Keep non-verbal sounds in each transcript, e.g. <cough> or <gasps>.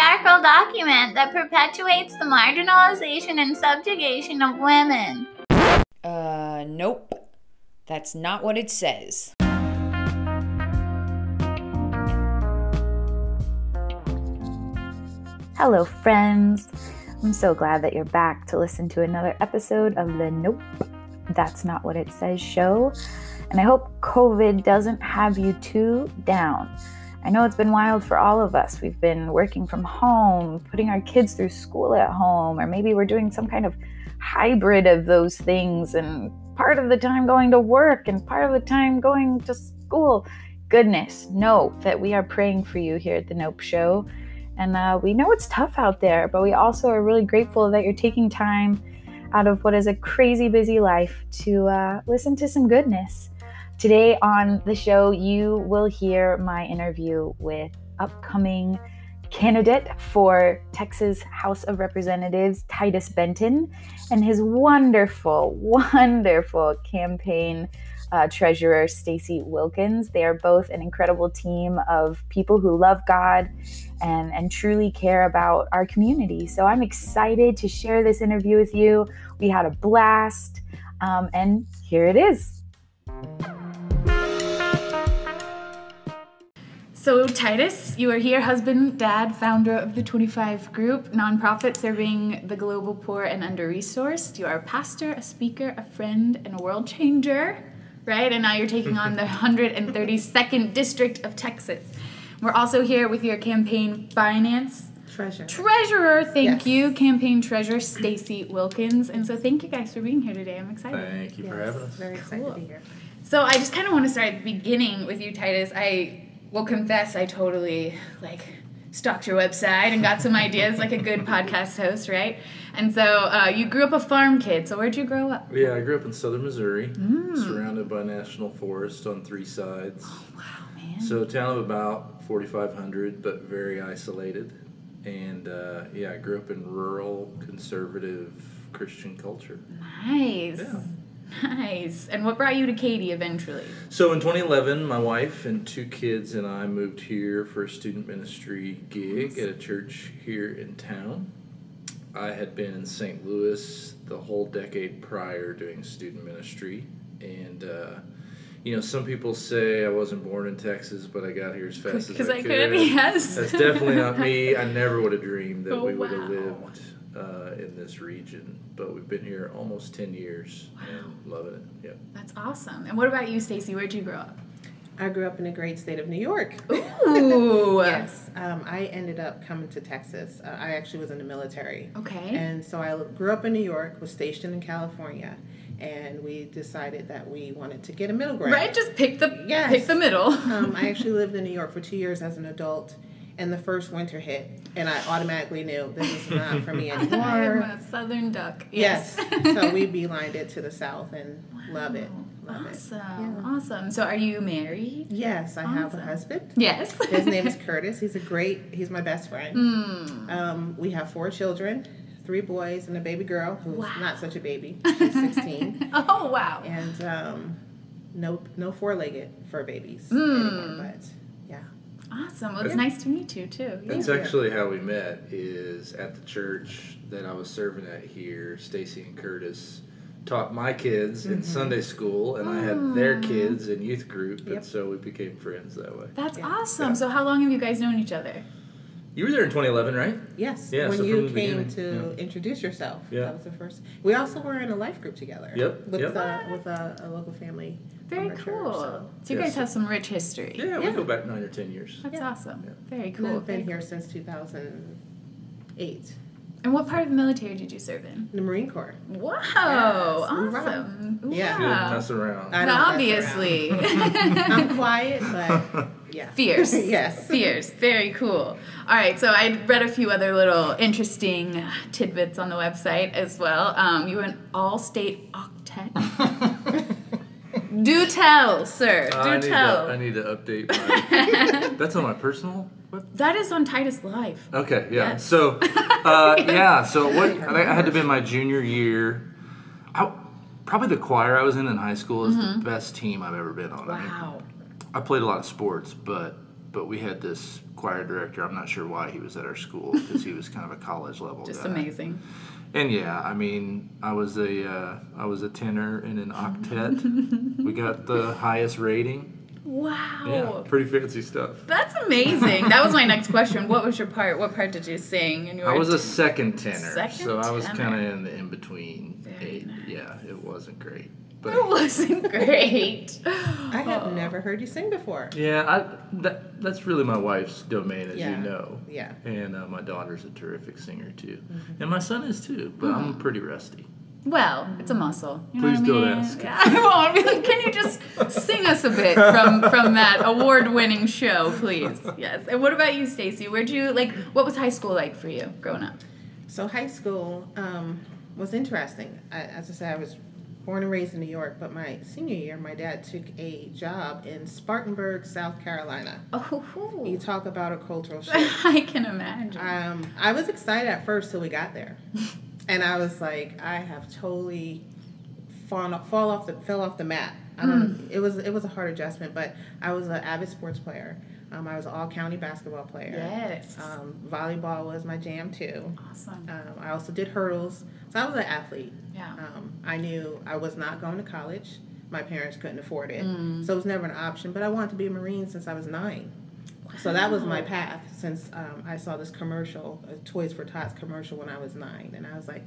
patriarchal document that perpetuates the marginalization and subjugation of women. Uh, nope. That's not what it says. Hello, friends. I'm so glad that you're back to listen to another episode of the Nope, That's Not What It Says show. And I hope COVID doesn't have you too down. I know it's been wild for all of us. We've been working from home, putting our kids through school at home, or maybe we're doing some kind of hybrid of those things and part of the time going to work and part of the time going to school. Goodness, know that we are praying for you here at the Nope Show and uh, we know it's tough out there, but we also are really grateful that you're taking time out of what is a crazy busy life to uh, listen to some goodness. Today on the show, you will hear my interview with upcoming candidate for Texas House of Representatives, Titus Benton, and his wonderful, <laughs> wonderful campaign uh, treasurer, Stacy Wilkins. They are both an incredible team of people who love God and, and truly care about our community. So I'm excited to share this interview with you. We had a blast, um, and here it is. So, Titus, you are here, husband, dad, founder of the 25 Group, nonprofit serving the global poor and under resourced. You are a pastor, a speaker, a friend, and a world changer right? And now you're taking on the <laughs> 132nd District of Texas. We're also here with your campaign finance treasurer. Treasurer, thank yes. you, campaign treasurer Stacy Wilkins. And so thank you guys for being here today. I'm excited. Thank you yes. for having us. Very excited cool. to be here. So I just kind of want to start at the beginning with you, Titus. I will confess I totally like stalked your website and got some ideas like a good podcast host, right? And so uh, you grew up a farm kid. So where'd you grow up? Yeah, I grew up in southern Missouri, mm. surrounded by national forest on three sides. Oh, wow, man. So a town of about 4,500, but very isolated. And uh, yeah, I grew up in rural, conservative Christian culture. Nice. Yeah. Nice. And what brought you to Katy eventually? So in 2011, my wife and two kids and I moved here for a student ministry gig at a church here in town. I had been in St. Louis the whole decade prior doing student ministry. And, uh, you know, some people say I wasn't born in Texas, but I got here as fast as I, I could. could. Yes. That's definitely not <laughs> me. I never would have dreamed that oh, we would have wow. lived uh, in this region, but we've been here almost 10 years wow. and loving it. Yep. That's awesome. And what about you, Stacy? Where'd you grow up? I grew up in the great state of New York. Ooh. <laughs> yes. Um, I ended up coming to Texas. Uh, I actually was in the military. Okay. And so I grew up in New York, was stationed in California, and we decided that we wanted to get a middle ground. Right, just pick the yes. pick the middle. um, I <laughs> actually lived in New York for two years as an adult and the first winter hit, and I automatically knew this is not for me <laughs> anymore. I'm a southern duck. Yes. yes. so we <laughs> beelined it to the south and wow. love it. Love awesome. It. Yeah. Awesome. So are you married? Yes, I awesome. have a husband. Yes. His name is <laughs> Curtis. He's a great, he's my best friend. Mm. Um, we have four children three boys and a baby girl who's wow. not such a baby. She's 16. oh, wow. And um, no no four legged fur babies mm. anymore, but Awesome. Well, it's nice to meet you too. That's yeah. actually how we met. Is at the church that I was serving at here. Stacy and Curtis taught my kids mm-hmm. in Sunday school, and mm. I had their kids in youth group, yep. and so we became friends that way. That's yeah. awesome. Yeah. So, how long have you guys known each other? You were there in 2011, right? Yes. Yeah. When so you came to yeah. introduce yourself. Yeah. That was the first. We also were in a life group together. Yep. With yep. Uh, with a, a local family very cool. Church, so. so. you guys have some rich history. Yeah, we go back nine or ten years. That's yeah. awesome. Yeah. Very cool. I've been here since 2008. And what part of the military did you serve in? The Marine Corps. Wow, yes. awesome. Yeah. Didn't mess around. I Obviously. Around. I'm quiet, but <laughs> yeah. Fierce. <laughs> yes. Fierce. Very cool. All right, so I read a few other little interesting tidbits on the website as well. Um, you were an all state octet. <laughs> Do tell, sir. Do I tell. To, I need to update my. <laughs> that's on my personal. What? That is on Titus Live. Okay, yeah. Yes. So, uh, <laughs> yeah. So what? I had to be in my junior year. I, probably the choir I was in in high school is mm-hmm. the best team I've ever been on. Wow. I, mean, I played a lot of sports, but but we had this choir director. I'm not sure why he was at our school because he was kind of a college level Just guy. amazing. And yeah, I mean, I was a uh, I was a tenor in an octet. <laughs> we got the highest rating. Wow. Yeah, pretty fancy stuff. That's amazing. that was my next question. What was your part? What part did you sing? And you I was a, second tenor, Second so I was kind of in the in between. Nice. Yeah, it wasn't great, but It wasn't <laughs> great. I have never heard you sing before. yeah, I that that's really my wife's domain, as Yeah. you know. Yeah. And uh, my daughter's a terrific singer too, and my son is too. But I'm pretty rusty. Well, it's a muscle. You know Please what I don't mean? ask. Yeah, I won't. Be like, Can you just sing us a bit from from that award-winning show, please? Yes. And what about you, Stacy? Where'd you like? What was high school like for you growing up? So high school um, was interesting. I, as I said, I was born and raised in New York, but my senior year, my dad took a job in Spartanburg, South Carolina. Oh, You talk about a cultural shift. <laughs> I can imagine. Um, I was excited at first till we got there, <laughs> and I was like, I have totally fallen off, fall off the fell off the map. I don't. It was it was a hard adjustment, but I was an avid sports player. Um, I was an all county basketball player. yes. Um, volleyball was my jam too. awesome. Um, I also did hurdles, so I was an athlete. Yeah. Um, I knew I was not going to college. My parents couldn't afford it, Mm. so it was never an option. But I wanted to be a Marine since I was nine. So that was my path since um, I saw this commercial, a Toys for Tots commercial when I was nine, and I was like,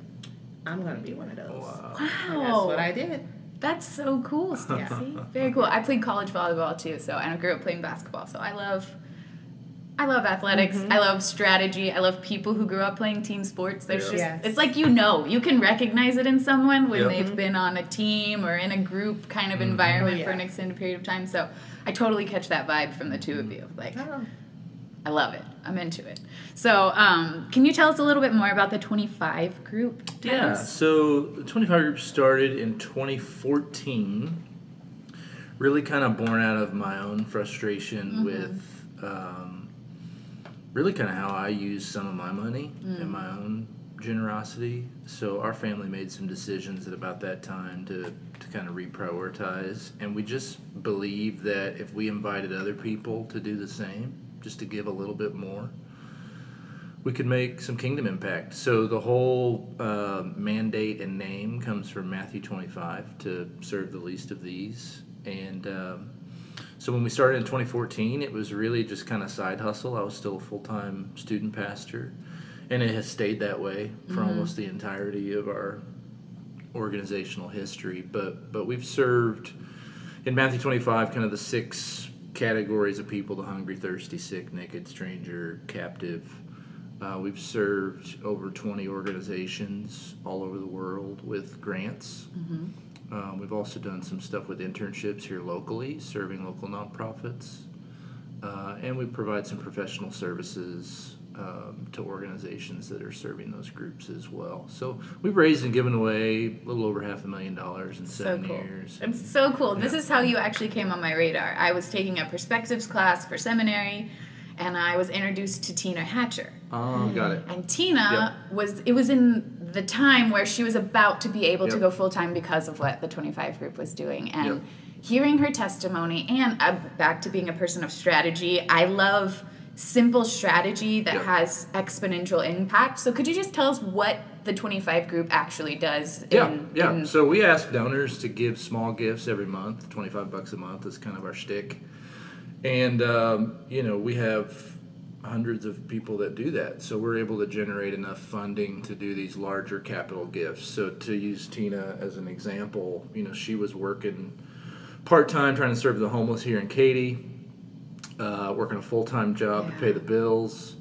I'm gonna be one of those. Wow. And that's what I did. That's so cool, Stacy. <laughs> Very cool. I played college volleyball too, so and I grew up playing basketball. So I love, I love athletics. Mm-hmm. I love strategy. I love people who grew up playing team sports. There's Yeah. just, Yes. it's like you know, you can recognize it in someone when Yep. they've mm-hmm. been on a team or in a group kind of mm-hmm. environment Oh, for an extended period of time. So I totally catch that vibe from the two of mm-hmm. you. Like, Oh. I love it. I'm into it. So, um, can you tell us a little bit more about the 25 group? Yeah, so the 25 group started in 2014. Really kind of born out of my own frustration with um, really kind of how I use some of my money and my own generosity. So our family made some decisions at about that time to, to kind of reprioritize. And we just believed that if we invited other people to do the same, just to give a little bit more, we could make some kingdom impact. So the whole uh, mandate and name comes from Matthew 25 to serve the least of these. And um, so when we started in 2014, it was really just kind of side hustle. I was still a full time student pastor, and it has stayed that way for almost the entirety of our organizational history. But but we've served in Matthew 25 kind of the six categories of people: the hungry, thirsty, sick, naked, stranger, captive. Uh, we've served over 20 organizations all over the world with grants. Um, we've also done some stuff with internships here locally, serving local nonprofits. Uh, and we provide some professional services um, to organizations that are serving those groups as well. So we've raised and given away a little over half a million dollars in so seven cool. years. It's so cool. This is how you actually came on my radar. I was taking a perspectives class for seminary, and I was introduced to Tina Hatcher. Oh, got it. And Tina was it was in the time where she was about to be able to go full time because of what the 25 group was doing and Yep. hearing her testimony and uh, back to being a person of strategy. I love simple strategy that Yep. has exponential impact. So could you just tell us what the 25 group actually does Yeah, in, yeah. in- So we ask donors to give small gifts every month. Twenty-five bucks a month is kind of our shtick, and um, you know we have hundreds of people that do that. So we're able to generate enough funding to do these larger capital gifts. So to use Tina as an example, you know she was working part time trying to serve the homeless here in Katy, uh, working a full time job to pay the bills.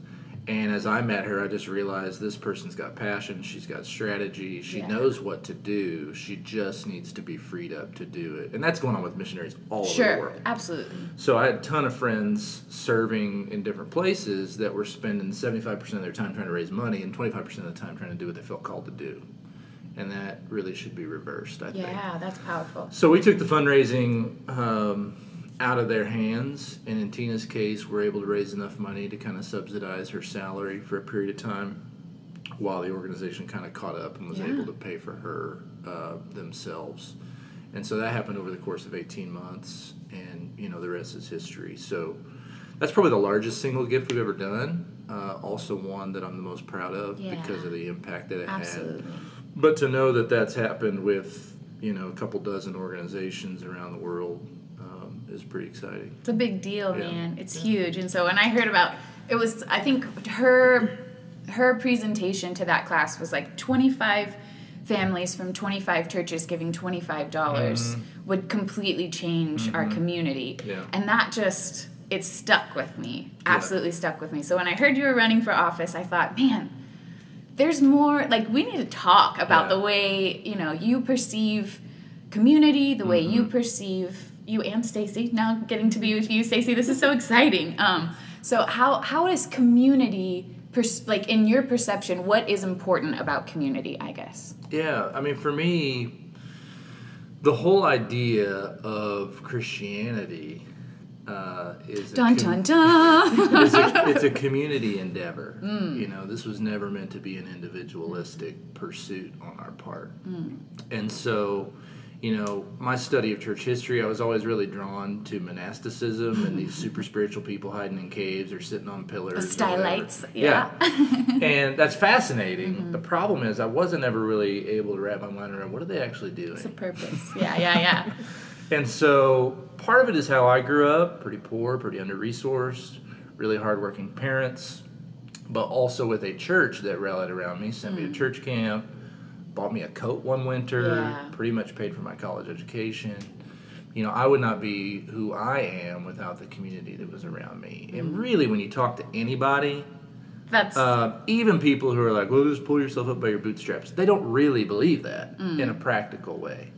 And as I met her, I just realized this person's got passion. She's got strategy. She Yeah. knows what to do. She just needs to be freed up to do it. And that's going on with missionaries all over the Sure, world. absolutely. So I had a ton of friends serving in different places that were spending 75% of their time trying to raise money and 25% of the time trying to do what they felt called to do. And that really should be reversed, I think. Yeah, that's powerful. So we took the fundraising um, out of their hands, and in Tina's case, we're able to raise enough money to kind of subsidize her salary for a period of time, while the organization kind of caught up and was Yeah. able to pay for her uh, themselves. And so that happened over the course of 18 months, and you know the rest is history. So that's probably the largest single gift we've ever done. Uh, also, one that I'm the most proud of Yeah. because of the impact that it had. But to know that that's happened with you know a couple dozen organizations around the world is pretty exciting. It's a big deal, Yeah. man. It's huge. And so when I heard about it was I think her her presentation to that class was like 25 families from 25 churches giving $25 would completely change our community. Yeah. And that just it stuck with me. Absolutely stuck with me. So when I heard you were running for office, I thought, man, there's more like we need to talk about Yeah. the way you know you perceive community the way Mm-hmm. you perceive you and stacy now getting to be with you stacy this is so exciting um, so how how is community pers- like in your perception what is important about community i guess Yeah, I mean, for me, the whole idea of Christianity uh, is a dun com- dun dun <laughs> it's, a, it's a community endeavor. Mm. You know, this was never meant to be an individualistic pursuit on our part. Mm. And so, you know, my study of church history, I was always really drawn to monasticism and these super spiritual people hiding in caves or sitting on pillars. stylites yeah, <laughs> and that's fascinating. Mm-hmm. The problem is, I wasn't ever really able to wrap my mind around what are they actually doing. it's a purpose yeah yeah yeah <laughs> And so part of it is how I grew up pretty poor, pretty under resourced, really hardworking parents, but also with a church that rallied around me, sent me to church camp, bought me a coat one winter, Mm. Yeah. pretty much paid for my college education. You know, I would not be who I am without the community that was around me. Mm. And really, when you talk to anybody, that's uh, even people who are like, well, just pull yourself up by your bootstraps, they don't really believe that in a practical way.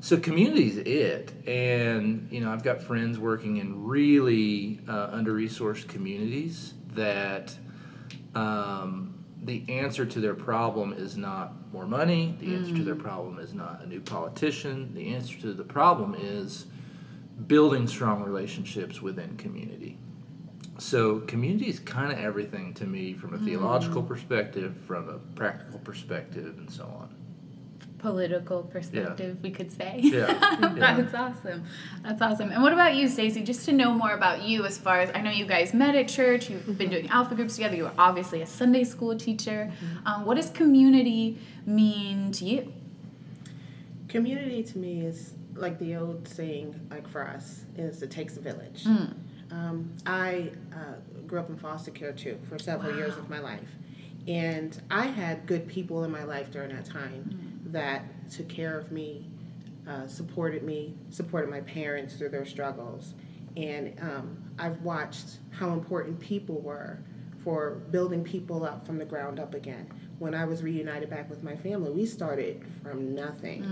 So community's it, and you know I've got friends working in really uh, under-resourced communities that um, the answer to their problem is not more money. The answer to their mm. problem is not a new politician. The answer to the problem is building strong relationships within community. So community is kind of everything to me from a theological mm. perspective, from a practical perspective, and so on. Political perspective we could say. Yeah, <laughs> yeah. that's awesome. That's awesome. And what about you stacy just to know more about you as far as i know you guys met at church you've been doing alpha groups together you were obviously a sunday school teacher. Um, what does community mean to you? Community to me is like the old saying, like for us, is it takes a village. Mm. Um, I uh, grew up in foster care too for several years of my life. And I had good people in my life during that time that took care of me, uh, supported me, supported my parents through their struggles. And um, I've watched how important people were for building people up from the ground up again. When I was reunited back with my family, we started from nothing,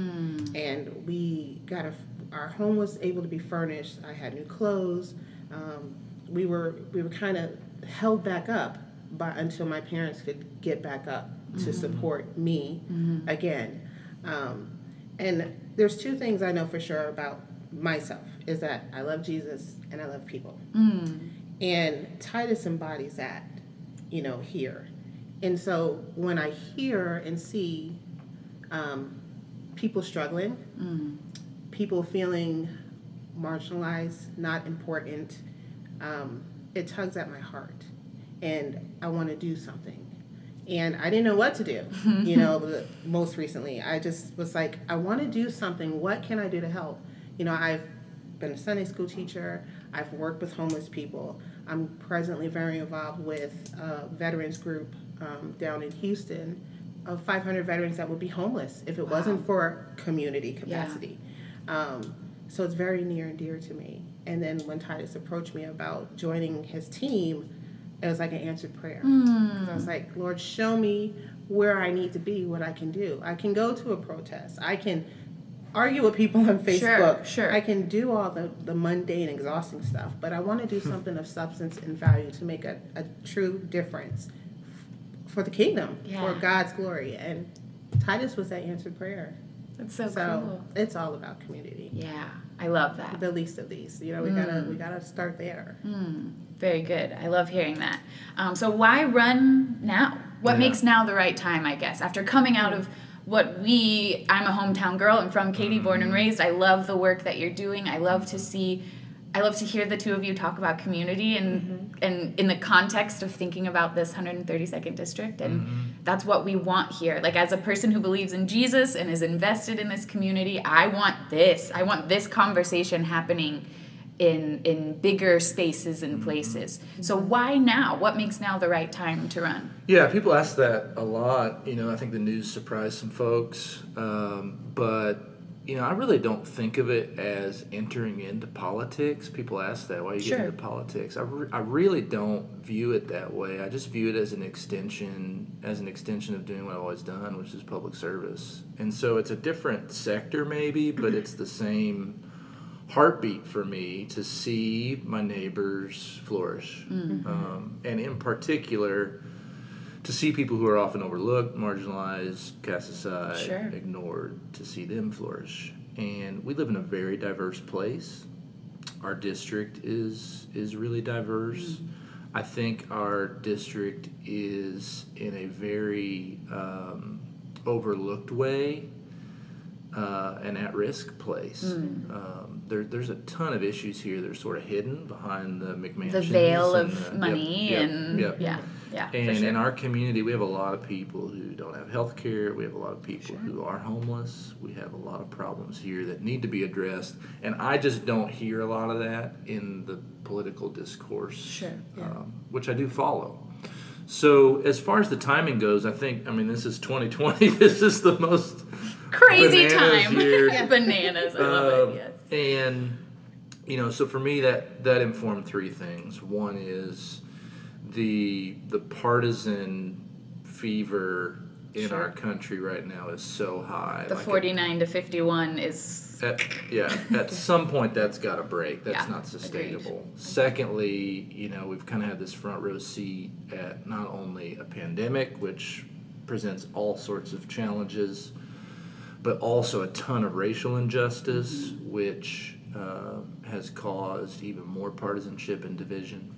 and we got a. Our home was able to be furnished. I had new clothes. Um, we were we were kind of held back up by until my parents could get back up to support me again. Um, and there's two things I know for sure about myself is that I love Jesus and I love people. And Titus embodies that, you know, here. And so when I hear and see um, people struggling, people feeling marginalized, not important, um, it tugs at my heart. And I want to do something. And I didn't know what to do, <laughs> you know, most recently. I just was like, I want to do something. What can I do to help? You know, I've been a Sunday school teacher, I've worked with homeless people. I'm presently very involved with a veterans group um, down in Houston of 500 veterans that would be homeless if it wasn't for community capacity. Um, so it's very near and dear to me. And then when Titus approached me about joining his team, it was like an answered prayer. 'Cause I was like, Lord, show me where I need to be, what I can do. I can go to a protest. I can argue with people on Facebook. sure. I can do all the, the mundane, exhausting stuff, but I want to do hmm. something of substance and value to make a, a true difference for the kingdom, Yeah. for God's glory. And Titus was that answered prayer. that's so, So cool it's all about community. yeah i love that The least of these. You know, we gotta we mm. gotta start there. Mm. Very good. I love hearing that. Um, so why run now? What Yeah. makes now the right time? I guess after coming out of what we, I'm a hometown girl. I'm from Katy, born and mm-hmm. raised. I love the work that you're doing. I love to see I love to hear the two of you talk about community and mm-hmm. and in the context of thinking about this 132nd district and mm-hmm. that's what we want here. Like as a person who believes in Jesus and is invested in this community, I want this. I want this conversation happening in in bigger spaces and mm-hmm. places. So why now? What makes now the right time to run? Yeah, people ask that a lot. You know, I think the news surprised some folks, um, but you know, I really don't think of it as entering into politics. People ask that, why you Sure. get into politics? I, re- I really don't view it that way. I just view it as an extension, as an extension of doing what I've always done, which is public service. And so it's a different sector, maybe, but it's the same heartbeat for me to see my neighbors flourish, um, and in particular to see people who are often overlooked, marginalized, cast aside, Sure. ignored, to see them flourish. And we live in a very diverse place. Our district is is really diverse. I think our district is in a very um, overlooked way uh, an at-risk place. Hmm. Um, there, there's a ton of issues here that are sort of hidden behind the McMansions. The veil of the- money yep, yep, and yep. yeah, yeah. And sure. in our community, we have a lot of people who don't have health care. We have a lot of people who are homeless. We have a lot of problems here that need to be addressed. And I just don't hear a lot of that in the political discourse, Sure, um, which I do follow. So, as far as the timing goes, I think, I mean, this is 2020. <laughs> this is the most crazy bananas time. <laughs> year. Bananas. I love Um, it. Yes. And you know, so for me, that that informed three things. One is the the partisan fever in Sure. our country right now is so high. The Like, 49 to 51 is at, yeah, at <laughs> some point that's got to break. That's Yeah, not agreed. sustainable. Secondly, you know, we've kind of had this front row seat at not only a pandemic, which presents all sorts of challenges, but also a ton of racial injustice, which uh, has caused even more partisanship and division.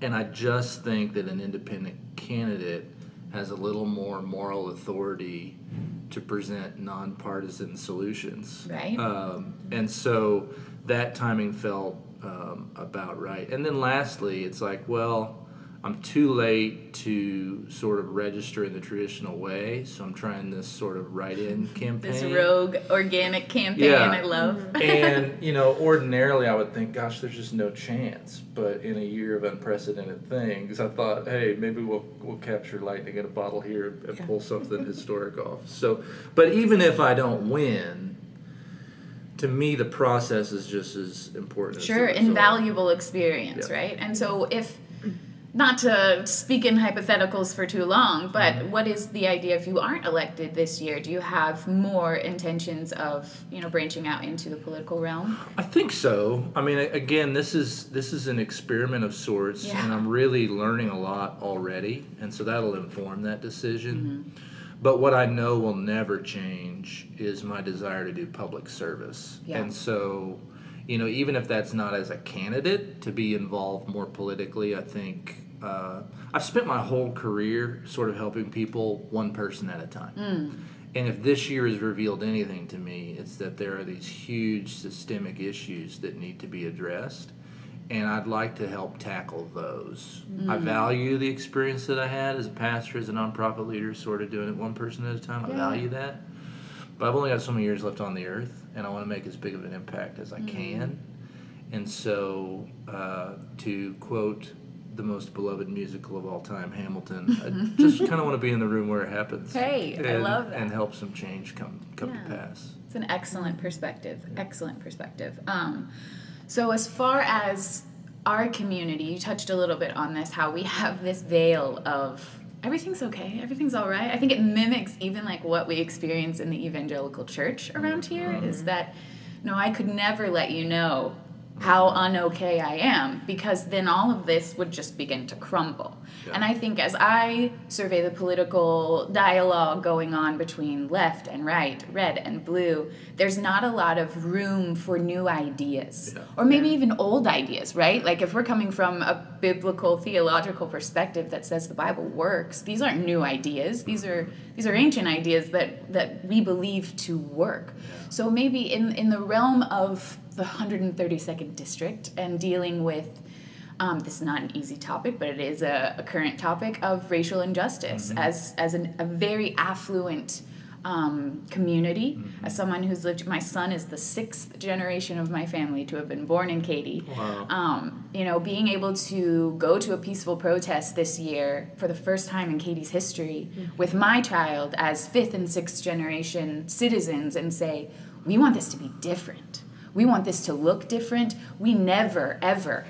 And I just think that an independent candidate has a little more moral authority to present nonpartisan solutions. Right. Um, and so that timing felt um, about right. And then lastly, it's like, well, I'm too late to sort of register in the traditional way, so I'm trying this sort of write-in <laughs> campaign. this rogue organic campaign Yeah. I love. Mm-hmm. and <laughs> you know, ordinarily I would think, gosh, there's just no chance. But in a year of unprecedented things, I thought, hey, maybe we'll we'll capture lightning in a bottle here and pull something <laughs> historic off. So, but even if I don't win, to me the process is just as important. Sure, result. invaluable experience, Yeah. right? And so if not to speak in hypotheticals for too long, but Mm-hmm. what is the idea if you aren't elected this year? Do you have more intentions of, you know, branching out into the political realm? I think so. I mean, again, this is this is an experiment of sorts, Yeah. and I'm really learning a lot already, and so that'll inform that decision. But what I know will never change is my desire to do public service, Yeah. and so, you know, even if that's not as a candidate to be involved more politically, I think. Uh, I've spent my whole career sort of helping people one person at a time. And if this year has revealed anything to me, it's that there are these huge systemic issues that need to be addressed. And I'd like to help tackle those. I value the experience that I had as a pastor, as a nonprofit leader, sort of doing it one person at a time. I value that. But I've only got so many years left on the earth, and I want to make as big of an impact as I can. And so, uh, to quote the most beloved musical of all time, Hamilton, I just kind of want to be in the room where it happens. Hey, I and, love that. And help some change come come Yeah. to pass. It's an excellent perspective. Excellent perspective. Um, so, as far as our community, you touched a little bit on this how we have this veil of everything's okay, everything's all right. I think it mimics even like what we experience in the evangelical church around here is that no, I could never let you know how unokay I am because then all of this would just begin to crumble. Yeah. And I think as I survey the political dialogue going on between left and right, red and blue, there's not a lot of room for new ideas. Yeah. Or maybe even old ideas, right? Like if we're coming from a biblical theological perspective that says the Bible works, these aren't new ideas. These are these are ancient ideas that that we believe to work. So maybe in in the realm of the 132nd district and dealing with um, this is not an easy topic, but it is a, a current topic of racial injustice as as an, a very affluent um, community. As someone who's lived, my son is the sixth generation of my family to have been born in Katy. Wow. Um, you know, being able to go to a peaceful protest this year for the first time in Katy's history with my child as fifth and sixth generation citizens and say, we want this to be different. We want this to look different. We never, ever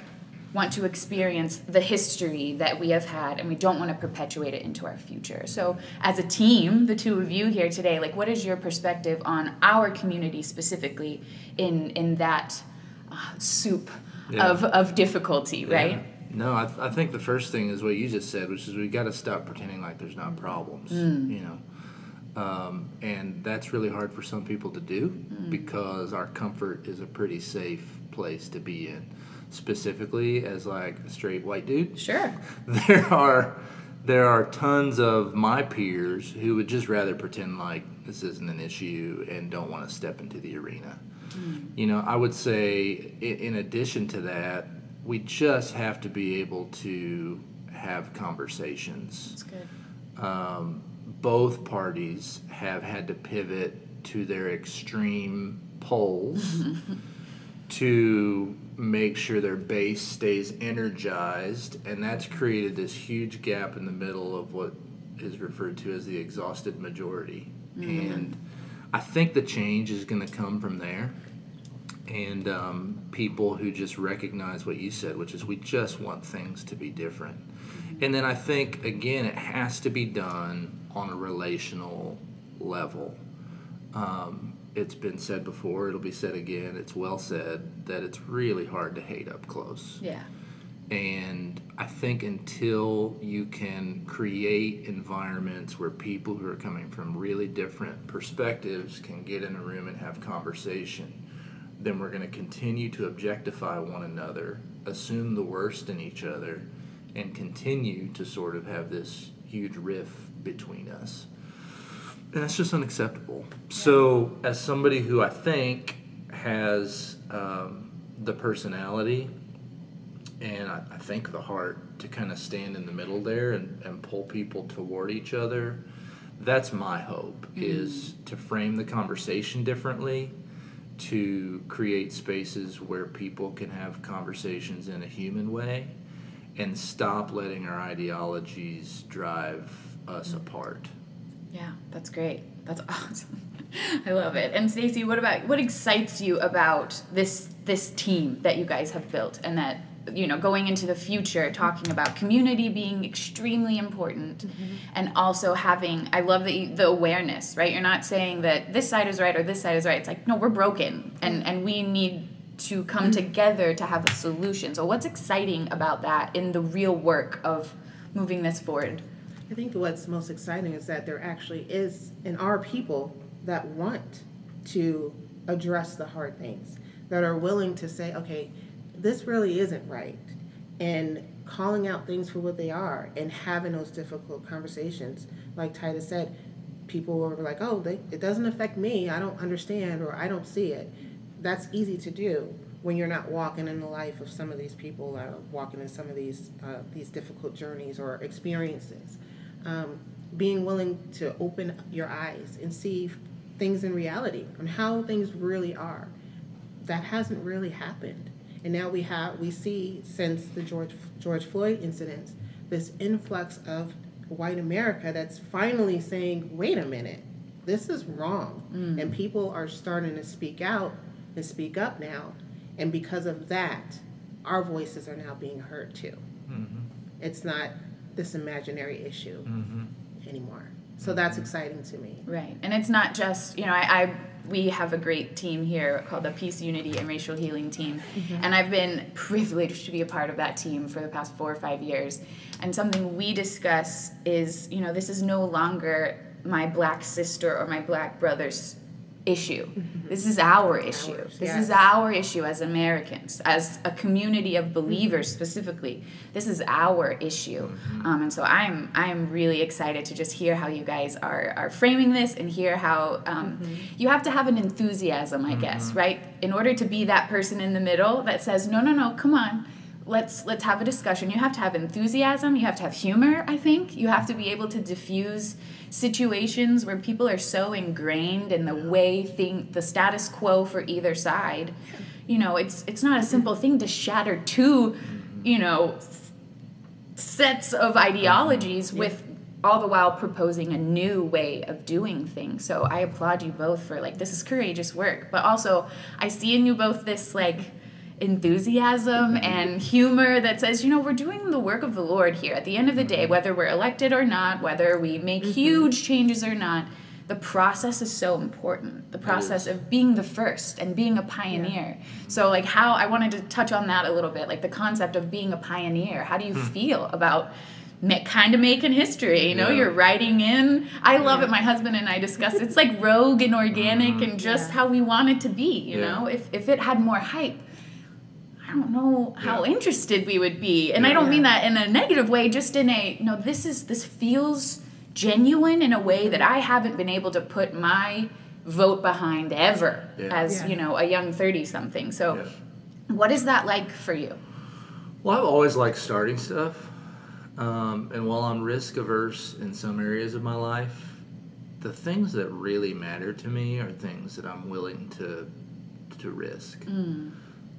want to experience the history that we have had and we don't want to perpetuate it into our future. So, as a team, the two of you here today, like what is your perspective on our community specifically in in that uh, soup Yeah. of of difficulty, right? No, I, I think the first thing is what you just said, which is we've got to stop pretending like there's not problems. You know, um, and that's really hard for some people to do because our comfort is a pretty safe place to be in. Specifically, as like a straight white dude, Sure. <laughs> there are there are tons of my peers who would just rather pretend like this isn't an issue and don't want to step into the arena. You know, I would say in, in addition to that, we just have to be able to have conversations. That's good. Um, both parties have had to pivot to their extreme poles <laughs> to make sure their base stays energized, and that's created this huge gap in the middle of what is referred to as the exhausted majority. And I think the change is going to come from there. And um, people who just recognize what you said, which is we just want things to be different. And then I think, again, it has to be done on a relational level. Um, it's been said before, it'll be said again, it's well said that it's really hard to hate up close. Yeah. And I think until you can create environments where people who are coming from really different perspectives can get in a room and have conversation, then we're going to continue to objectify one another, assume the worst in each other, and continue to sort of have this huge rift between us. And that's just unacceptable. So, as somebody who I think has um, the personality and I, I think the heart to kind of stand in the middle there and, and pull people toward each other, that's my hope is to frame the conversation differently to create spaces where people can have conversations in a human way and stop letting our ideologies drive us mm-hmm. apart. Yeah, that's great. That's <laughs> awesome. I love it. And Stacy, what about what excites you about this this team that you guys have built and that you know going into the future talking about community being extremely important mm-hmm. and also having I love that you, the awareness, right? You're not saying that this side is right or this side is right. It's like no, we're broken and and we need to come mm-hmm. together to have a solution. So what's exciting about that in the real work of moving this forward? I think what's most exciting is that there actually is and are people that want to address the hard things, that are willing to say, okay, this really isn't right, and calling out things for what they are and having those difficult conversations. Like Titus said, people were like, oh, they, it doesn't affect me, I don't understand, or I don't see it. That's easy to do when you're not walking in the life of some of these people that are walking in some of these uh, these difficult journeys or experiences um, being willing to open your eyes and see things in reality and how things really are. That hasn't really happened, and now we have we see since the George George Floyd incidents this influx of white America that's finally saying, "Wait a minute, this is wrong," and people are starting to speak out and speak up now, and because of that, our voices are now being heard too. It's not this imaginary issue mm-hmm. anymore. So that's exciting to me. Right, and it's not just you know I, I we have a great team here called the Peace, Unity, and Racial Healing Team, mm-hmm. and I've been <laughs> privileged to be a part of that team for the past four or five years. And something we discuss is you know this is no longer my black sister or my black brother's issue. This is our issue. Ours, this yes. is our issue as Americans, as a community of believers specifically. This is our issue, um, and so I'm I'm really excited to just hear how you guys are are framing this and hear how um, you have to have an enthusiasm, I guess, right, in order to be that person in the middle that says, no, no, no, come on. Let's let's have a discussion. You have to have enthusiasm. You have to have humor. I think you have to be able to diffuse situations where people are so ingrained in the way thing the status quo for either side. You know, it's it's not a simple thing to shatter two, you know, sets of ideologies with all the while proposing a new way of doing things. So I applaud you both for like this is courageous work, but also I see in you both this like enthusiasm mm-hmm. and humor that says, you know, we're doing the work of the Lord here. At the end of the day, mm-hmm. whether we're elected or not, whether we make mm-hmm. huge changes or not, the process is so important. The process of being the first and being a pioneer. So, like, how I wanted to touch on that a little bit, like the concept of being a pioneer. How do you hmm. feel about kind of making history? You know, Yeah. you're writing in. I love it. My husband and I discussed. It's like rogue and organic and just Yeah. how we want it to be. You Yeah. know, if if it had more hype. I don't know how Yeah. interested we would be. And I don't mean that in a negative way, just in a no, this is this feels genuine in a way that I haven't been able to put my vote behind ever Yeah. as, Yeah. you know, a young 30 something. So Yeah. what is that like for you? Well, I've always liked starting stuff. Um, and while I'm risk averse in some areas of my life, the things that really matter to me are things that I'm willing to to risk.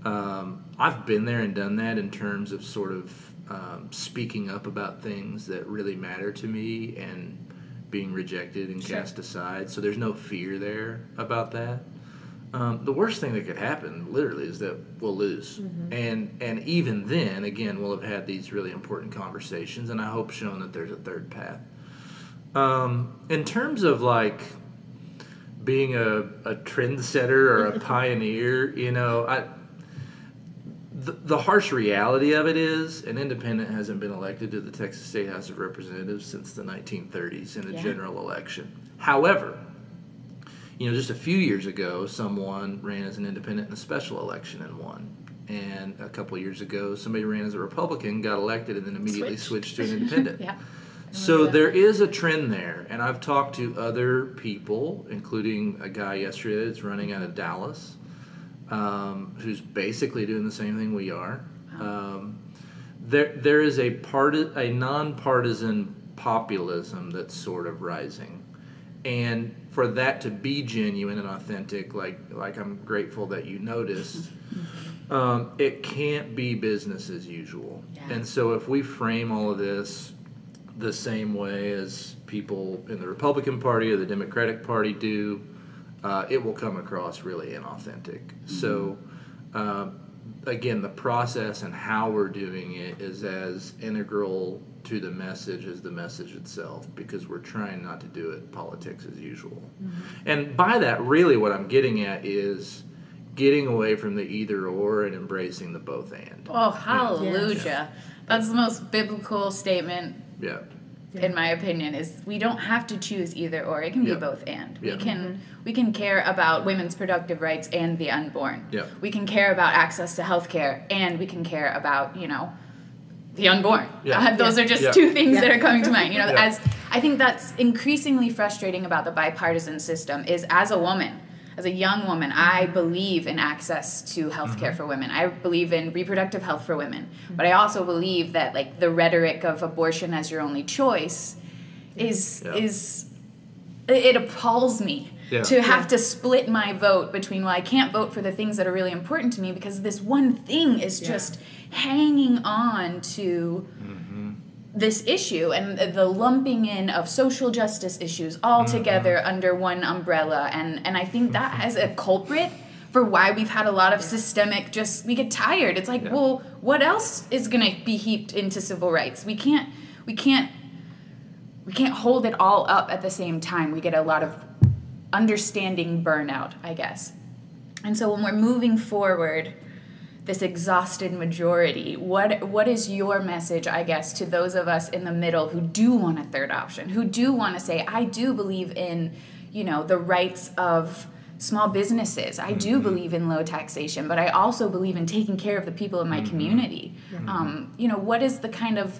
Um, I've been there and done that in terms of sort of um, speaking up about things that really matter to me and being rejected and cast aside. So there's no fear there about that. Um, the worst thing that could happen, literally, is that we'll lose, and and even then, again, we'll have had these really important conversations, and I hope shown that there's a third path. Um, in terms of like being a, a trendsetter or a <laughs> pioneer, you know, I the, the harsh reality of it is an independent hasn't been elected to the Texas State House of Representatives since the 1930s in a Yeah. general election. However, you know, just a few years ago, someone ran as an independent in a special election and won. And a couple years ago, somebody ran as a Republican, got elected, and then immediately Switched. switched to an <laughs> independent. Yeah. So there is a trend there, and I've talked to other people, including a guy yesterday that's running out of Dallas, um, who's basically doing the same thing we are. Um, there, there is a parti- a nonpartisan populism that's sort of rising, and for that to be genuine and authentic, like like I'm grateful that you noticed. <laughs> Um, it can't be business as usual. Yeah. And so if we frame all of this the same way as people in the Republican Party or the Democratic Party do, uh, it will come across really inauthentic. So, um, again, the process and how we're doing it is as integral to the message as the message itself because we're trying not to do it politics as usual. And by that, really, what I'm getting at is getting away from the either or and embracing the both and. Oh, hallelujah. That's the most biblical statement Yeah. In my opinion is we don't have to choose either or it can be Yeah. both and Yeah. we can we can care about women's productive rights and the unborn Yeah. we can care about access to health care and we can care about you know the unborn Yeah. Uh, those are just Yeah. two things that are coming to mind you know Yeah. as i think that's increasingly frustrating about the bipartisan system is as a woman as a young woman, I believe in access to health care mm-hmm. for women. I believe in reproductive health for women. But I also believe that like the rhetoric of abortion as your only choice is Yeah. is it appalls me Yeah. to have to split my vote between well I can't vote for the things that are really important to me because this one thing is Yeah. just hanging on to this issue and the lumping in of social justice issues all mm-hmm. together under one umbrella. And and I think that mm-hmm. has a culprit for why we've had a lot of systemic just we get tired. It's like Yeah. well what else is going to be heaped into civil rights? We can't we can't we can't hold it all up at the same time. We get a lot of understanding burnout i guess. And so when we're moving forward this exhausted majority what what is your message i guess to those of us in the middle who do want a third option who do want to say i do believe in you know the rights of small businesses. I Mm-hmm. do believe in low taxation, but I also believe in taking care of the people in my Mm-hmm. community. Um, you know, what is the kind of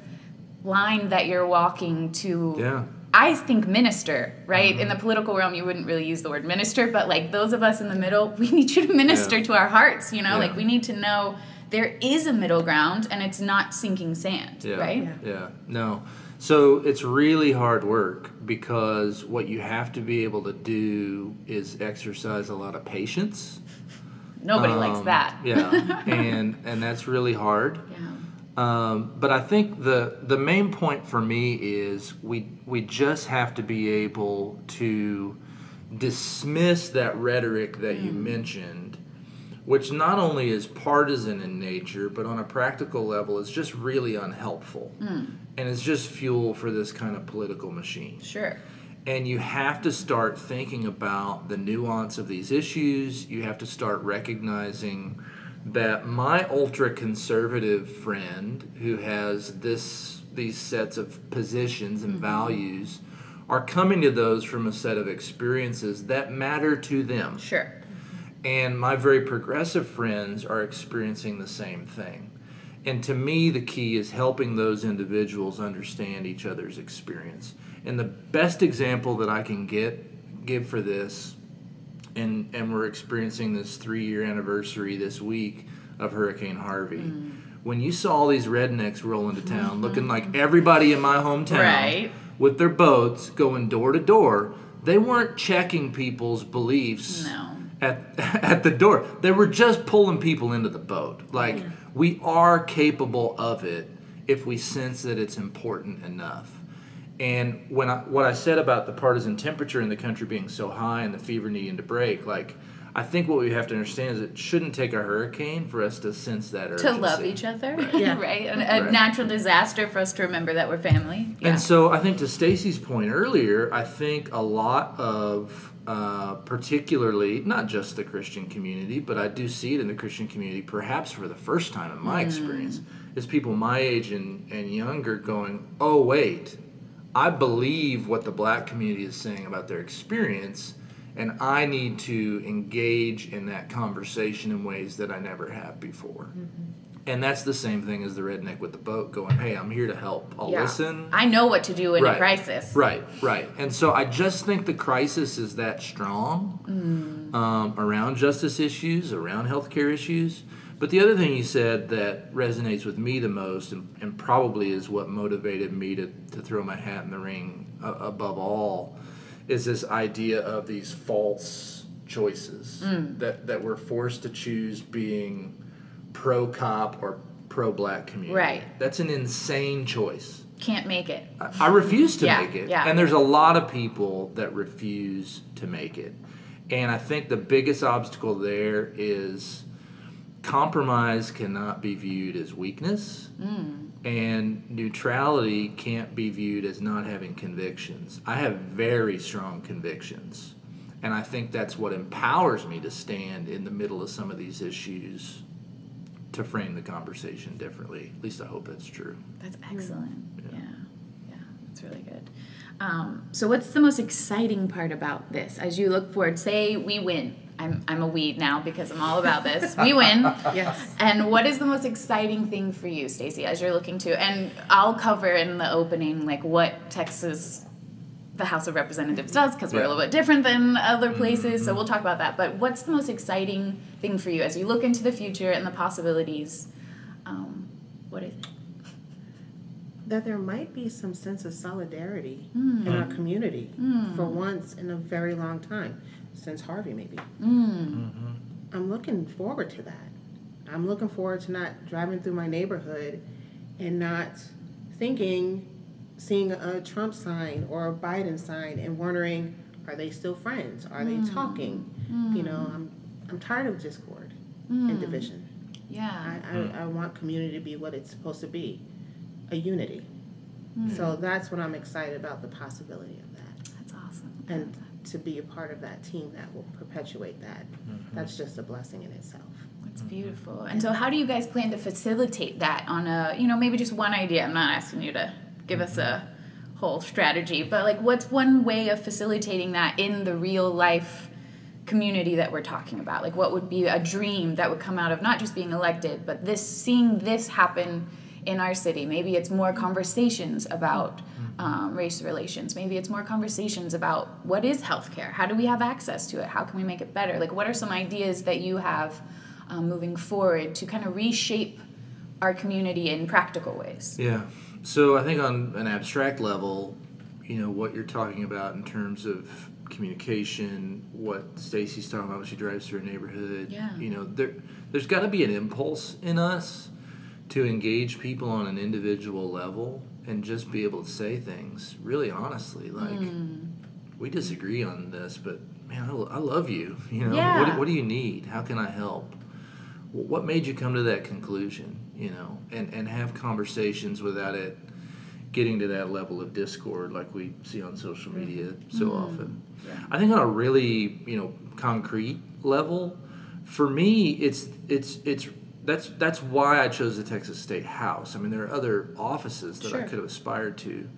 line that you're walking to? Yeah. I think minister, right? Mm-hmm. In the political realm, you wouldn't really use the word minister, but like those of us in the middle, <laughs> we need you to minister Yeah. to our hearts, you know? Yeah. Like we need to know there is a middle ground and it's not sinking sand, Yeah. right? Yeah. Yeah, no. So it's really hard work because what you have to be able to do is exercise a lot of patience. Nobody likes Um, that. Yeah, <laughs> and and that's really hard. Yeah. Um, but I think the the main point for me is we we just have to be able to dismiss that rhetoric that you mentioned, which not only is partisan in nature, but on a practical level is just really unhelpful, and it's just fuel for this kind of political machine. Sure. And you have to start thinking about the nuance of these issues. You have to start recognizing that my ultra conservative friend who has this these sets of positions and mm-hmm. values are coming to those from a set of experiences that matter to them. Sure. And my very progressive friends are experiencing the same thing. And to me, the key is helping those individuals understand each other's experience. And the best example that I can get give for this, and and we're experiencing this three year anniversary this week of Hurricane Harvey. Mm. When you saw all these rednecks roll into town, mm-hmm. looking like everybody in my hometown, Right. with their boats going door to door, they weren't checking people's beliefs No. at <laughs> at the door. They were just pulling people into the boat. Like mm. we are capable of it if we sense that it's important enough. And when I, what I said about the partisan temperature in the country being so high and the fever needing to break, like I think what we have to understand is it shouldn't take a hurricane for us to sense that urgency. To love each other, <laughs> Yeah. right? And a Right. natural disaster for us to remember that we're family. Yeah. And so I think to Stacie's point earlier, I think a lot of uh, particularly not just the Christian community, but I do see it in the Christian community, perhaps for the first time in my experience, is people my age and, and younger going, oh, wait, I believe what the black community is saying about their experience, and I need to engage in that conversation in ways that I never have before. And that's the same thing as the redneck with the boat going, hey, I'm here to help. I'll Yeah. listen. I know what to do in a crisis. Right, right. And so I just think the crisis is that strong Mm. um, around justice issues, around healthcare issues. But the other thing you said that resonates with me the most, and, and probably is what motivated me to, to throw my hat in the ring uh, above all, is this idea of these false choices Mm. that, that we're forced to choose being pro cop or pro black community. Right. That's an insane choice. Can't make it. I- I refuse to Yeah, make it. yeah. And there's a lot of people that refuse to make it. And I think the biggest obstacle there is compromise cannot be viewed as weakness. Mm. And neutrality can't be viewed as not having convictions. I have very strong convictions. And I think that's what empowers me to stand in the middle of some of these issues to frame the conversation differently. At least I hope that's true. That's excellent. Yeah. Yeah. That's really good. Um, so, what's the most exciting part about this as you look forward? Say we win. I'm, I'm a weed now because I'm all about this. We win. <laughs> Yes. And what is the most exciting thing for you, Stacie, as you're looking to? And I'll cover in the opening like what Texas, the House of Representatives does because we're a little bit different than other places. So we'll talk about that. But what's the most exciting thing for you as you look into the future and the possibilities? Um, what is it? that there might be some sense of solidarity Hmm. in our community for once in a very long time, since Harvey maybe. Mm. Mm-hmm. I'm looking forward to that. I'm looking forward to not driving through my neighborhood and not thinking, seeing a Trump sign or a Biden sign and wondering, are they still friends? Are they mm. talking? Mm. You know, I'm I'm tired of discord and mm. division. Yeah. I, I, I want community to be what it's supposed to be a unity. So that's what I'm excited about the possibility of that. That's awesome. And to be a part of that team that will perpetuate that. Mm-hmm. That's just a blessing in itself. That's mm-hmm. beautiful. And so, how do you guys plan to facilitate that on a, you know, maybe just one idea? I'm not asking you to give us a whole strategy, but like, what's one way of facilitating that in the real life community that we're talking about? Like, what would be a dream that would come out of not just being elected, but this seeing this happen in our city? Maybe it's more conversations about um, race relations. Maybe it's more conversations about what is healthcare? How do we have access to it? How can we make it better? Like, what are some ideas that you have um, moving forward to kind of reshape our community in practical ways? Yeah. So I think on an abstract level, you know, what you're talking about in terms of communication, what Stacie's talking about when she drives through a neighborhood, Yeah. you know, there there's got to be an impulse in us to engage people on an individual level and just be able to say things really honestly like hmm. we disagree on this but man I, I love you <laughs> you know? Yeah. what, what do you need? How can i help? What made you come to that conclusion you know? And and have conversations without it getting to that level of discord like we see on social media so hmm. often. I think on a really you know concrete level for me it's it's it's that's that's why i chose the texas state house i mean there are other offices that i could have aspired to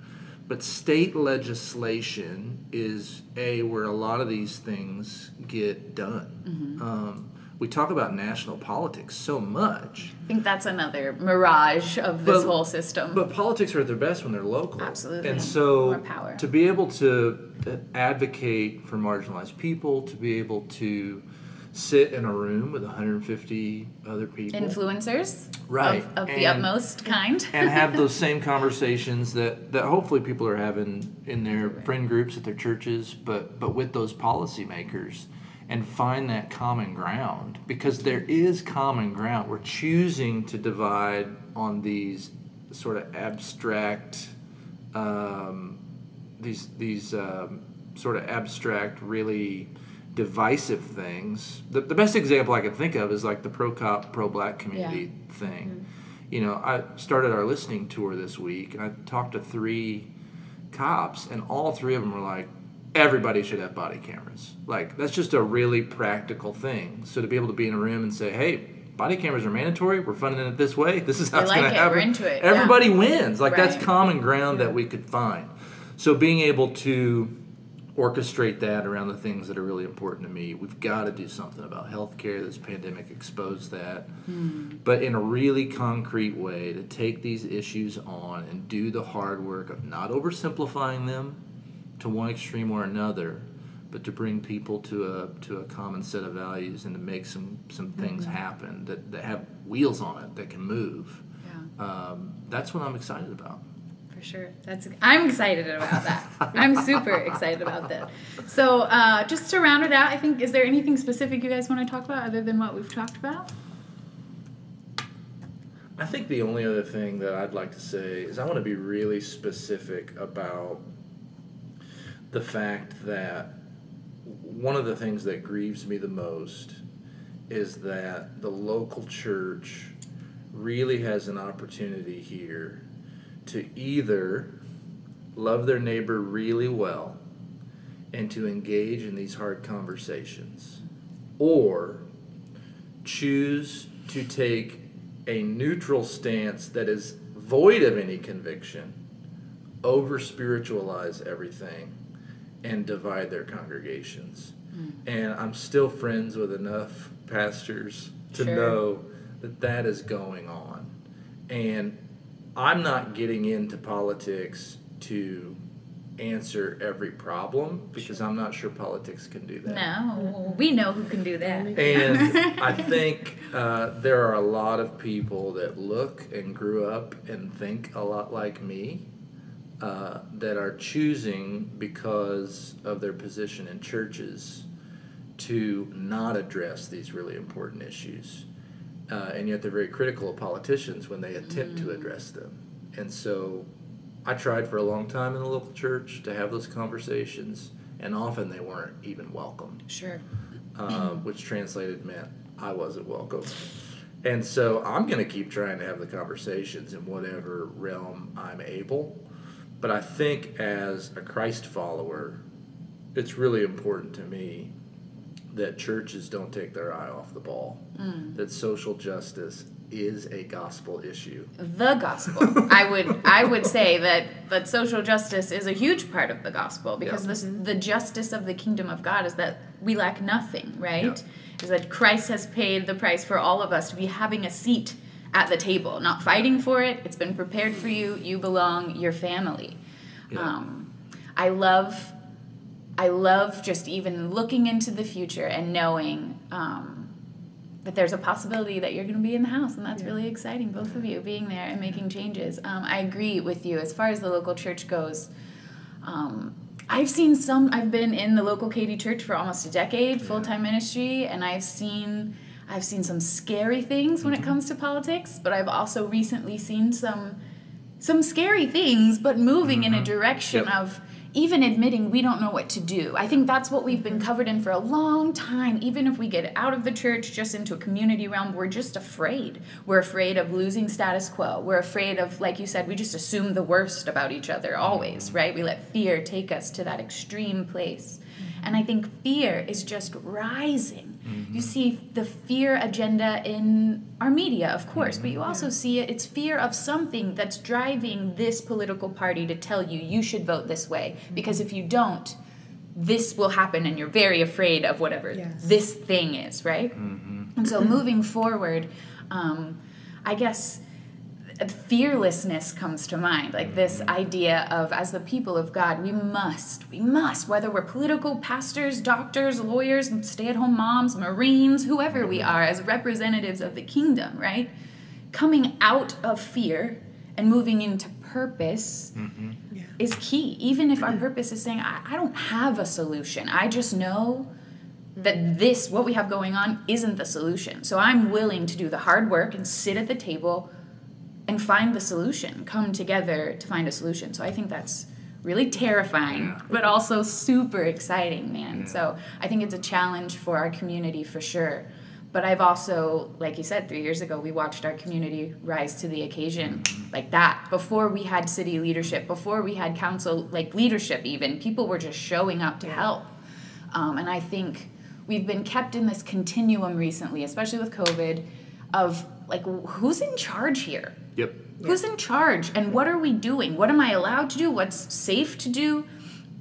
but state legislation is a where a lot of these things get done um, we talk about national politics so much I think that's another mirage of this But- whole system. but politics are at their best when they're local. Absolutely. And so to be able to advocate for marginalized people, to be able to sit in a room with 150 other people Influencers Right. of, of the utmost kind. and have those <laughs> same conversations that, that hopefully people are having in their friend groups at their churches, but but with those policymakers and find that common ground because there is common ground. We're choosing to divide on these sort of abstract, um, these these um, sort of abstract, really divisive things. The, the best example I can think of is like the pro cop, pro black community thing. Mm-hmm. You know, I started our listening tour this week, and I talked to three cops, and all three of them were like, everybody should have body cameras. Like, that's just a really practical thing. So to be able to be in a room and say, hey, body cameras are mandatory, we're funding it this way, <laughs> this is how We it's like going to happen. we're into it, yeah. Everybody wins. Like, that's common ground that we could find. So being able to orchestrate that around the things that are really important to me. We've got to do something about healthcare. This pandemic exposed that. But in a really concrete way, to take these issues on and do the hard work of not oversimplifying them to one extreme or another, but to bring people to a to a common set of values and to make some some things happen that, that have wheels on it that can move. Yeah. Um, that's what I'm excited about. For sure. That's I'm excited about that. I'm super excited about that. So uh, just to round it out, I think is there anything specific you guys want to talk about other than what we've talked about? I think the only other thing that I'd like to say is I want to be really specific about the fact that one of the things that grieves me the most is that the local church really has an opportunity here to either love their neighbor really well and to engage in these hard conversations or choose to take a neutral stance that is void of any conviction, over spiritualize everything, and divide their congregations. Hmm. And I'm still friends with enough pastors to Sure. know that that is going on. And I'm not getting into politics to answer every problem because I'm not sure politics can do that. No, we know who can do that. And <laughs> I think uh, there are a lot of people that look and grew up and think a lot like me uh, that are choosing because of their position in churches to not address these really important issues. Uh, and yet they're very critical of politicians when they attempt to address them. And so I tried for a long time in the local church to have those conversations, and often they weren't even welcome Sure. uh, <clears throat> which translated meant I wasn't welcome. And so I'm going to keep trying to have the conversations in whatever realm I'm able. But I think as a Christ follower, it's really important to me that churches don't take their eye off the ball, that social justice is a gospel issue. the gospel. I would I would say that that social justice is a huge part of the gospel because Yeah. this the justice of the kingdom of God is that we lack nothing, right? Yeah. Is that Christ has paid the price for all of us to be having a seat at the table, not fighting for it. It's been prepared for you. You belong. Your family. Yeah. Um, I love I love just even looking into the future and knowing um, that there's a possibility that you're going to be in the house, and that's really exciting. Both of you being there and making changes. Um, I agree with you as far as the local church goes. Um, I've seen some. I've been in the local Katy church for almost a decade, full time ministry, and I've seen. I've seen some scary things when it comes to politics, but I've also recently seen some some scary things, but moving in a direction Yep. of even admitting we don't know what to do. I think that's what we've been mm-hmm. covered in for a long time. Even if we get out of the church just into a community realm, we're just afraid. We're afraid of losing status quo. We're afraid of, like you said, we just assume the worst about each other always, mm-hmm. right? We let fear take us to that extreme place. Mm-hmm. And I think fear is just rising. Mm-hmm. You see the fear agenda in our media, of course, but mm-hmm. you also see it. It's fear of something that's driving this political party to tell you you should vote this way mm-hmm. because if you don't, this will happen, and you're very afraid of whatever Yes. this thing is, right? And so moving forward, um, I guess fearlessness comes to mind like this idea of as the people of god we must we must whether we're political pastors doctors lawyers stay-at-home moms marines whoever we are as representatives of the kingdom right? Coming out of fear and moving into purpose Yeah. is key. Even if our purpose is saying I, I don't have a solution. I just know that this what we have going on isn't the solution. So i'm willing to do the hard work and sit at the table and find the solution come together to find a solution. So i think that's really terrifying but also super exciting man. So i think it's a challenge for our community for sure. But i've also like you said three years ago we watched our community rise to the occasion like that. Before we had city leadership before we had council like leadership even people were just showing up to help. Um, and I think we've been kept in this continuum recently, especially with COVID, of like who's in charge here? Yep. Who's in charge? And what are we doing? What am I allowed to do? What's safe to do?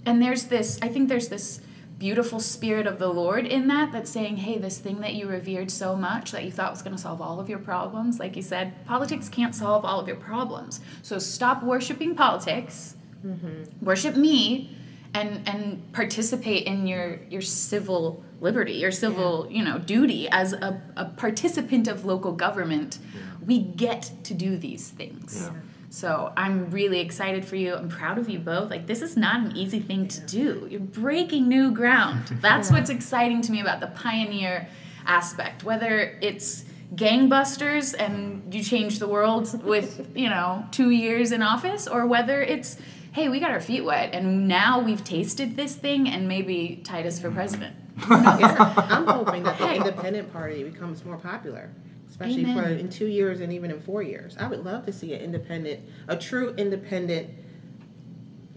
And there's this, I think there's this beautiful spirit of the Lord in that that's saying, hey, this thing that you revered so much that you thought was going to solve all of your problems, like you said, politics can't solve all of your problems. So stop worshiping politics, mm-hmm. worship me, and and participate in your your civil liberty, or civil you know duty as a, a participant of local government. We get to do these things. Yeah. So I'm really excited for you. I'm proud of you both. Like this is not an easy thing to do. You're breaking new ground. <laughs> That's what's exciting to me about the pioneer aspect. Whether it's gangbusters and you change the world with, you know, 2 years in office or whether it's hey, we got our feet wet and now we've tasted this thing and maybe Titus for mm-hmm. president. Yeah, I'm <laughs> hoping that the independent party becomes more popular, especially for in two years and even in four years. I would love to see an independent, a true independent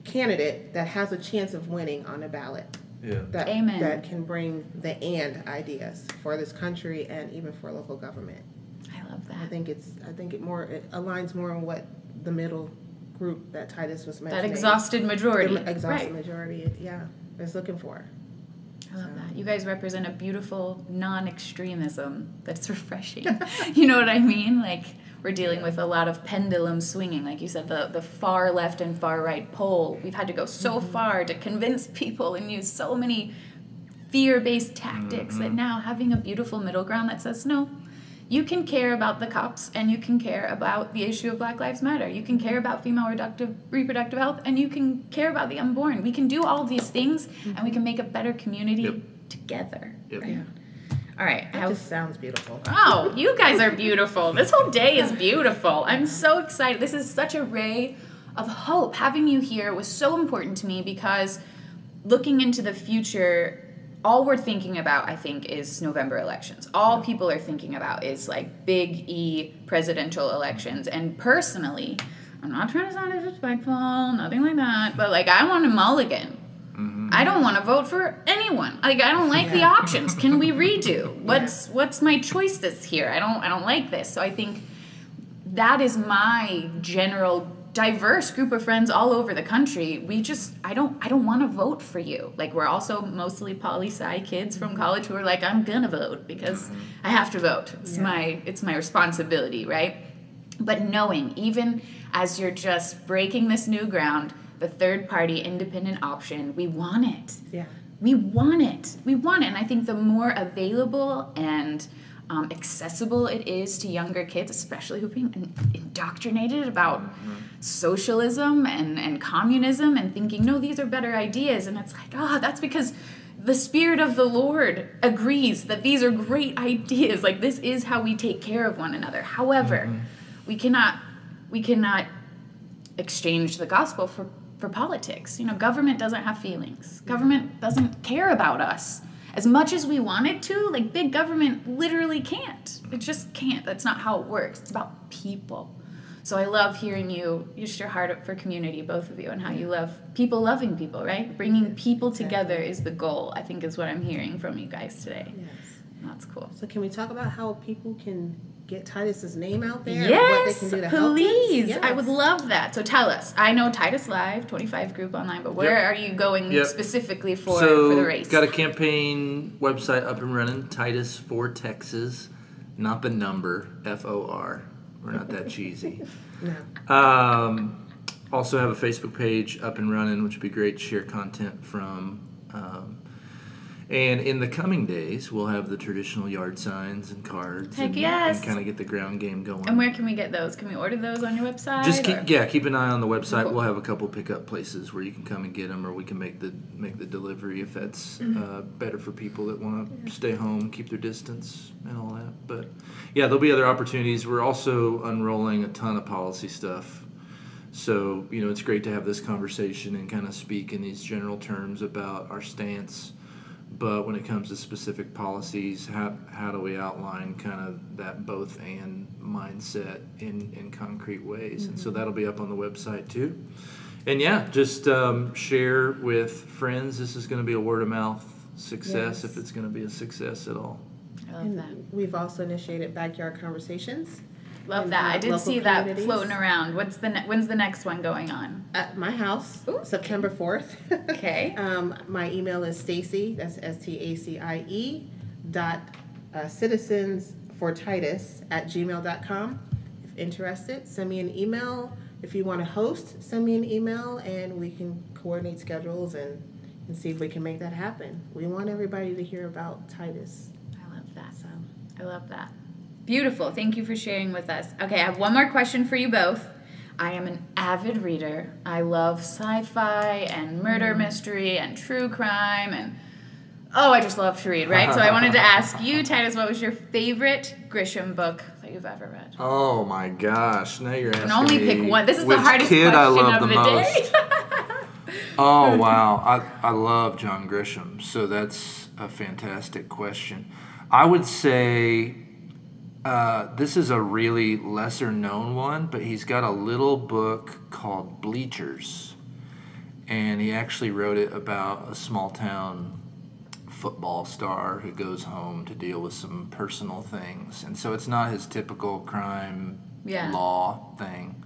candidate that has a chance of winning on a ballot. Yeah. That Amen. that can bring the and ideas for this country and even for local government. I love that. I that. think it's I think it more it aligns more on what the middle group that Titus was That mentioning. exhausted majority. the exhausted right. majority, yeah, is looking for. I love that. You guys represent a beautiful non extremism that's <laughs> refreshing. <laughs> you know what I mean? Like, we're dealing with a lot of pendulum swinging. Like you said, the, the far left and far right pole. We've had to go so mm-hmm. far to convince people and use so many fear based tactics that mm-hmm. now having a beautiful middle ground that says, no, you can care about the cops and you can care about the issue of Black Lives Matter. You can care about female reproductive reproductive health and you can care about the unborn. We can do all these things mm-hmm. and we can make a better community Yep. together. Yep. Right? All right. That how- just sounds beautiful. Oh, you guys are beautiful. This whole day is beautiful. I'm so excited. This is such a ray of hope. Having you here was so important to me because looking into the future, all we're thinking about, I think, is November elections. All people are thinking about is like big E presidential elections. And personally, I'm not trying to sound disrespectful, nothing like that, but like I want a mulligan. Mm-hmm. I don't want to vote for anyone. Like I don't like the <laughs> options. Can we redo? What's what's my choice this here? I don't I don't like this. So I think that is my general diverse group of friends all over the country. We just I don't I don't want to vote for you. Like we're also mostly poli sci kids from college who are like I'm gonna vote because mm-hmm. I have to vote. It's my it's my responsibility, right? But knowing even as you're just breaking this new ground, the third party independent option, we want it Yeah. we want it. We want it. And I think the more available and um, accessible it is to younger kids, especially who are being in- indoctrinated about mm-hmm. socialism and, and communism and thinking, no, these are better ideas. And it's like, oh, that's because the Spirit of the Lord agrees that these are great ideas. Like, this is how we take care of one another. However, mm-hmm. we cannot. We cannot exchange the gospel for for politics. You know, government doesn't have feelings. Government doesn't care about us as much as we want it to. Like big government literally can't. It just can't. That's not how it works. It's about people. So I love hearing you just your heart up for community, both of you, and how you love people loving people, right? Bringing people together is the goal. I think is what I'm hearing from you guys today. Yes. That's cool. So can we talk about how people can get Titus's name out there? Yes, what they can do to help us? please. I would love that. So tell us. I know Titus Live, 25 group online, but where Yep. are you going Yep. specifically for so for the race? got a campaign website up and running. Titus for Texas, not the number F O R. We're not that cheesy. <laughs> No. Um, also have a Facebook page up and running, which would be great to share content from. Um, and in the coming days, we'll have the traditional yard signs and cards. Heck and, yes. And kind of get the ground game going. and where can we get those? Can we order those on your website? Just keep, or- yeah, keep an eye on the website. Cool. We'll have a couple pickup places where you can come and get them, or we can make the make the delivery if that's Mm-hmm. uh, better for people that want to stay home, keep their distance, and all that. But yeah, there'll be other opportunities. We're also unrolling a ton of policy stuff. So you know, it's great to have this conversation and kind of speak in these general terms about our stance. But when it comes to specific policies, how, how do we outline kind of that both and mindset in, in concrete ways? And so that'll be up on the website too. And yeah, just um, share with friends. This is going to be a word of mouth success Yes. if it's going to be a success at all. I love And that. we've also initiated backyard conversations Love that. I did see that communities. floating around. What's the ne- when's the next one going on? at my house, Ooh. September fourth. Okay. <laughs> um, my email is Stacie. That's S T A C I E dot uh, citizens for Titus at gmail.com. If interested, send me an email. If you want to host, send me an email and we can coordinate schedules and, and see if we can make that happen. We want everybody to hear about Titus. I love that. So I love that. Beautiful. Thank you for sharing with us. Okay, I have one more question for you both. I am an avid reader. I love sci fi and murder mm. mystery and true crime and oh, I just love to read, right? So I wanted to <laughs> ask you, Titus, what was your favorite Grisham book that you've ever read? Oh my gosh! Now you're asking And only me pick one. This is the hardest kid question I love of the, the, most. day. <laughs> Oh wow, I, I love John Grisham, so that's a fantastic question. I would say uh, this is a really lesser known one, but he's got a little book called Bleachers, and he actually wrote it about a small town football star who goes home to deal with some personal things, and so it's not his typical crime Yeah. law thing.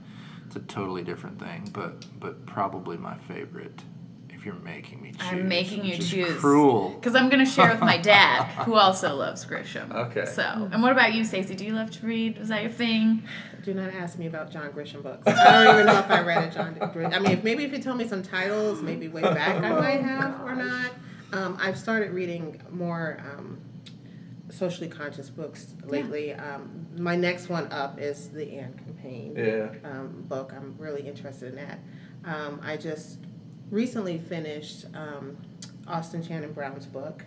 It's a totally different thing, but but probably my favorite. If you're making me choose, I'm making you which is choose. Cruel. Because I'm going to share with my dad, <laughs> who also loves Grisham. Okay. So, and what about you, Stacie? Do you love to read? Was that your thing? do not ask me about John Grisham books. I don't even know if I read a John Grisham. I mean, if, maybe if you told me some titles, maybe way back I might have or not. Um, I've started reading more um, socially conscious books lately. Um, my next one up is the Anne Campaign Yeah. um, book. I'm really interested in that. Um, I just recently finished um, Austin Channing Brown's book.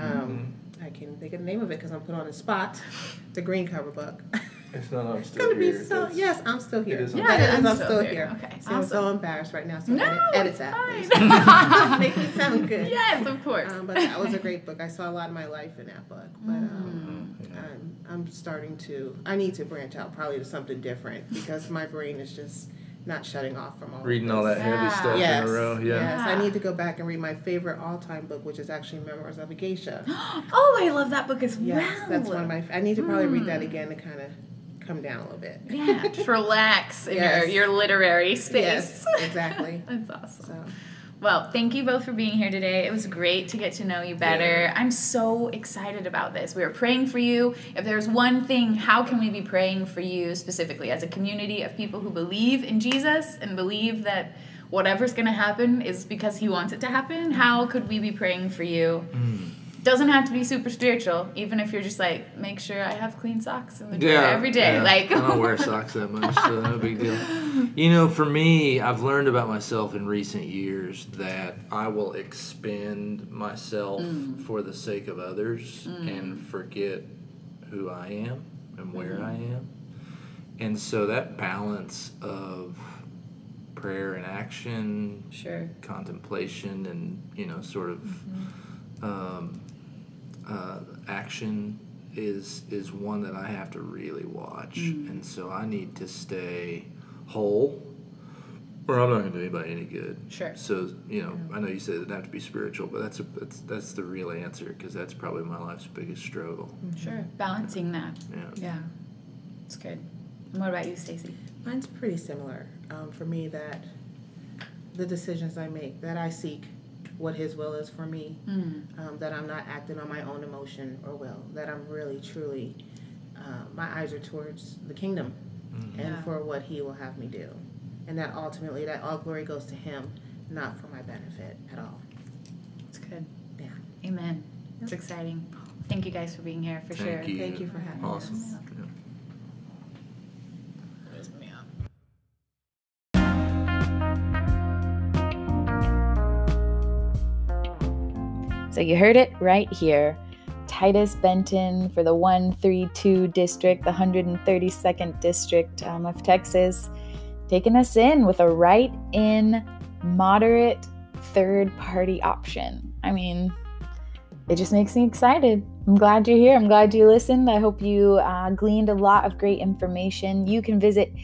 Um, I can't think of the name of it because I'm put on the spot. The green cover book. It's not. I'm It's gonna be so. Yes, I'm still here. is Yeah, That I'm I'm still still here. here. Okay, So I'm so embarrassed right now. So No, edit, edit it's that, <laughs> Make me sound good. yes, of course. Um, but that was a great book. I saw a lot of my life in that book. But Mm. um, I'm, I'm starting to. I need to branch out probably to something different because my brain is just not shutting off from all Reading all that this. heavy Yeah. stuff Yes, in a row. Yeah. yes. I need to go back and read my favorite all-time book, which is actually Memoirs of a Geisha. <gasps> Oh, I love that book as Yes, well. that's one of my. I need to probably read that Hmm. again to kind of come down a little bit. Yeah, just relax in Yes. your, your literary space. Yes, exactly. <laughs> That's awesome. So Well, thank you both for being here today. It was great to get to know you better. Yeah. I'm so excited about this. We were praying for you. If there's one thing, how can we be praying for you specifically as a community of people who believe in Jesus and believe that whatever's going to happen is because he wants it to happen? How could we be praying for you? Hmm. Doesn't have to be super spiritual, even if you're just like, make sure I have clean socks in the drawer every day. yeah. Like, I don't wear socks that much, so no big deal. <laughs> You know, for me, I've learned about myself in recent years that I will expend myself Mm. for the sake of others and forget who I am and where Mm-hmm. I am. And so that balance of prayer and action, sure. contemplation, and you know, sort of um, uh, action is is one that I have to really watch, and so I need to stay whole, or I'm not going to do anybody any good. Sure. So you know, I know you said it doesn't have to be spiritual, but that's a, that's that's the real answer because that's probably my life's biggest struggle. Sure. Balancing that. Yeah. Yeah. It's good. And what about you, Stacie? mine's pretty similar. Um, for me, that the decisions I make, that I seek what His will is for me, Mm. um, that I'm not acting on my own emotion or will, that I'm really truly, uh, my eyes are towards the kingdom and Yeah. for what He will have me do, and that ultimately that all glory goes to Him, not for my benefit at all. It's good. Yeah. Amen. It's exciting. Thank you guys for being here for Thank sure. you. Thank you for having Awesome. us. Yeah. So you heard it right here. Titus Benton for the 132 district, the 132nd district um, of Texas, taking us in with a right in moderate third party option. I mean, it just makes me excited. I'm glad you're here. I'm glad you listened. I hope you uh, gleaned a lot of great information. You can visit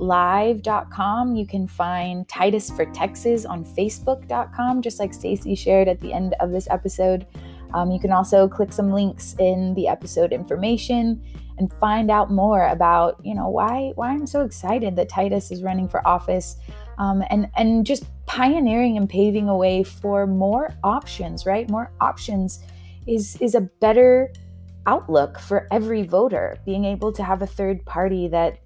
tituslive.com. You can find Titus for Texas on facebook.com, just like Stacie shared at the end of this episode. Um, you can also click some links in the episode information and find out more about, you know, why why I'm so excited that Titus is running for office um, and and just pioneering and paving a way for more options, right? More options is is a better outlook for every voter. Being able to have a third party that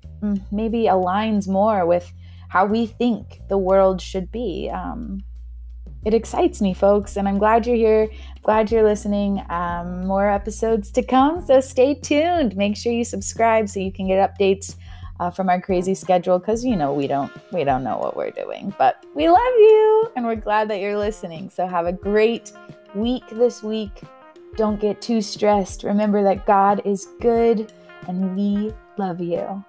maybe aligns more with how we think the world should be. Um, it excites me, folks, and I'm glad you're here. Glad you're listening. Um, more episodes to come, so stay tuned. Make sure you subscribe so you can get updates uh, from our crazy schedule. Because you know we don't we don't know what we're doing, but we love you, and we're glad that you're listening. So have a great week this week. Don't get too stressed. Remember that God is good, and we love you.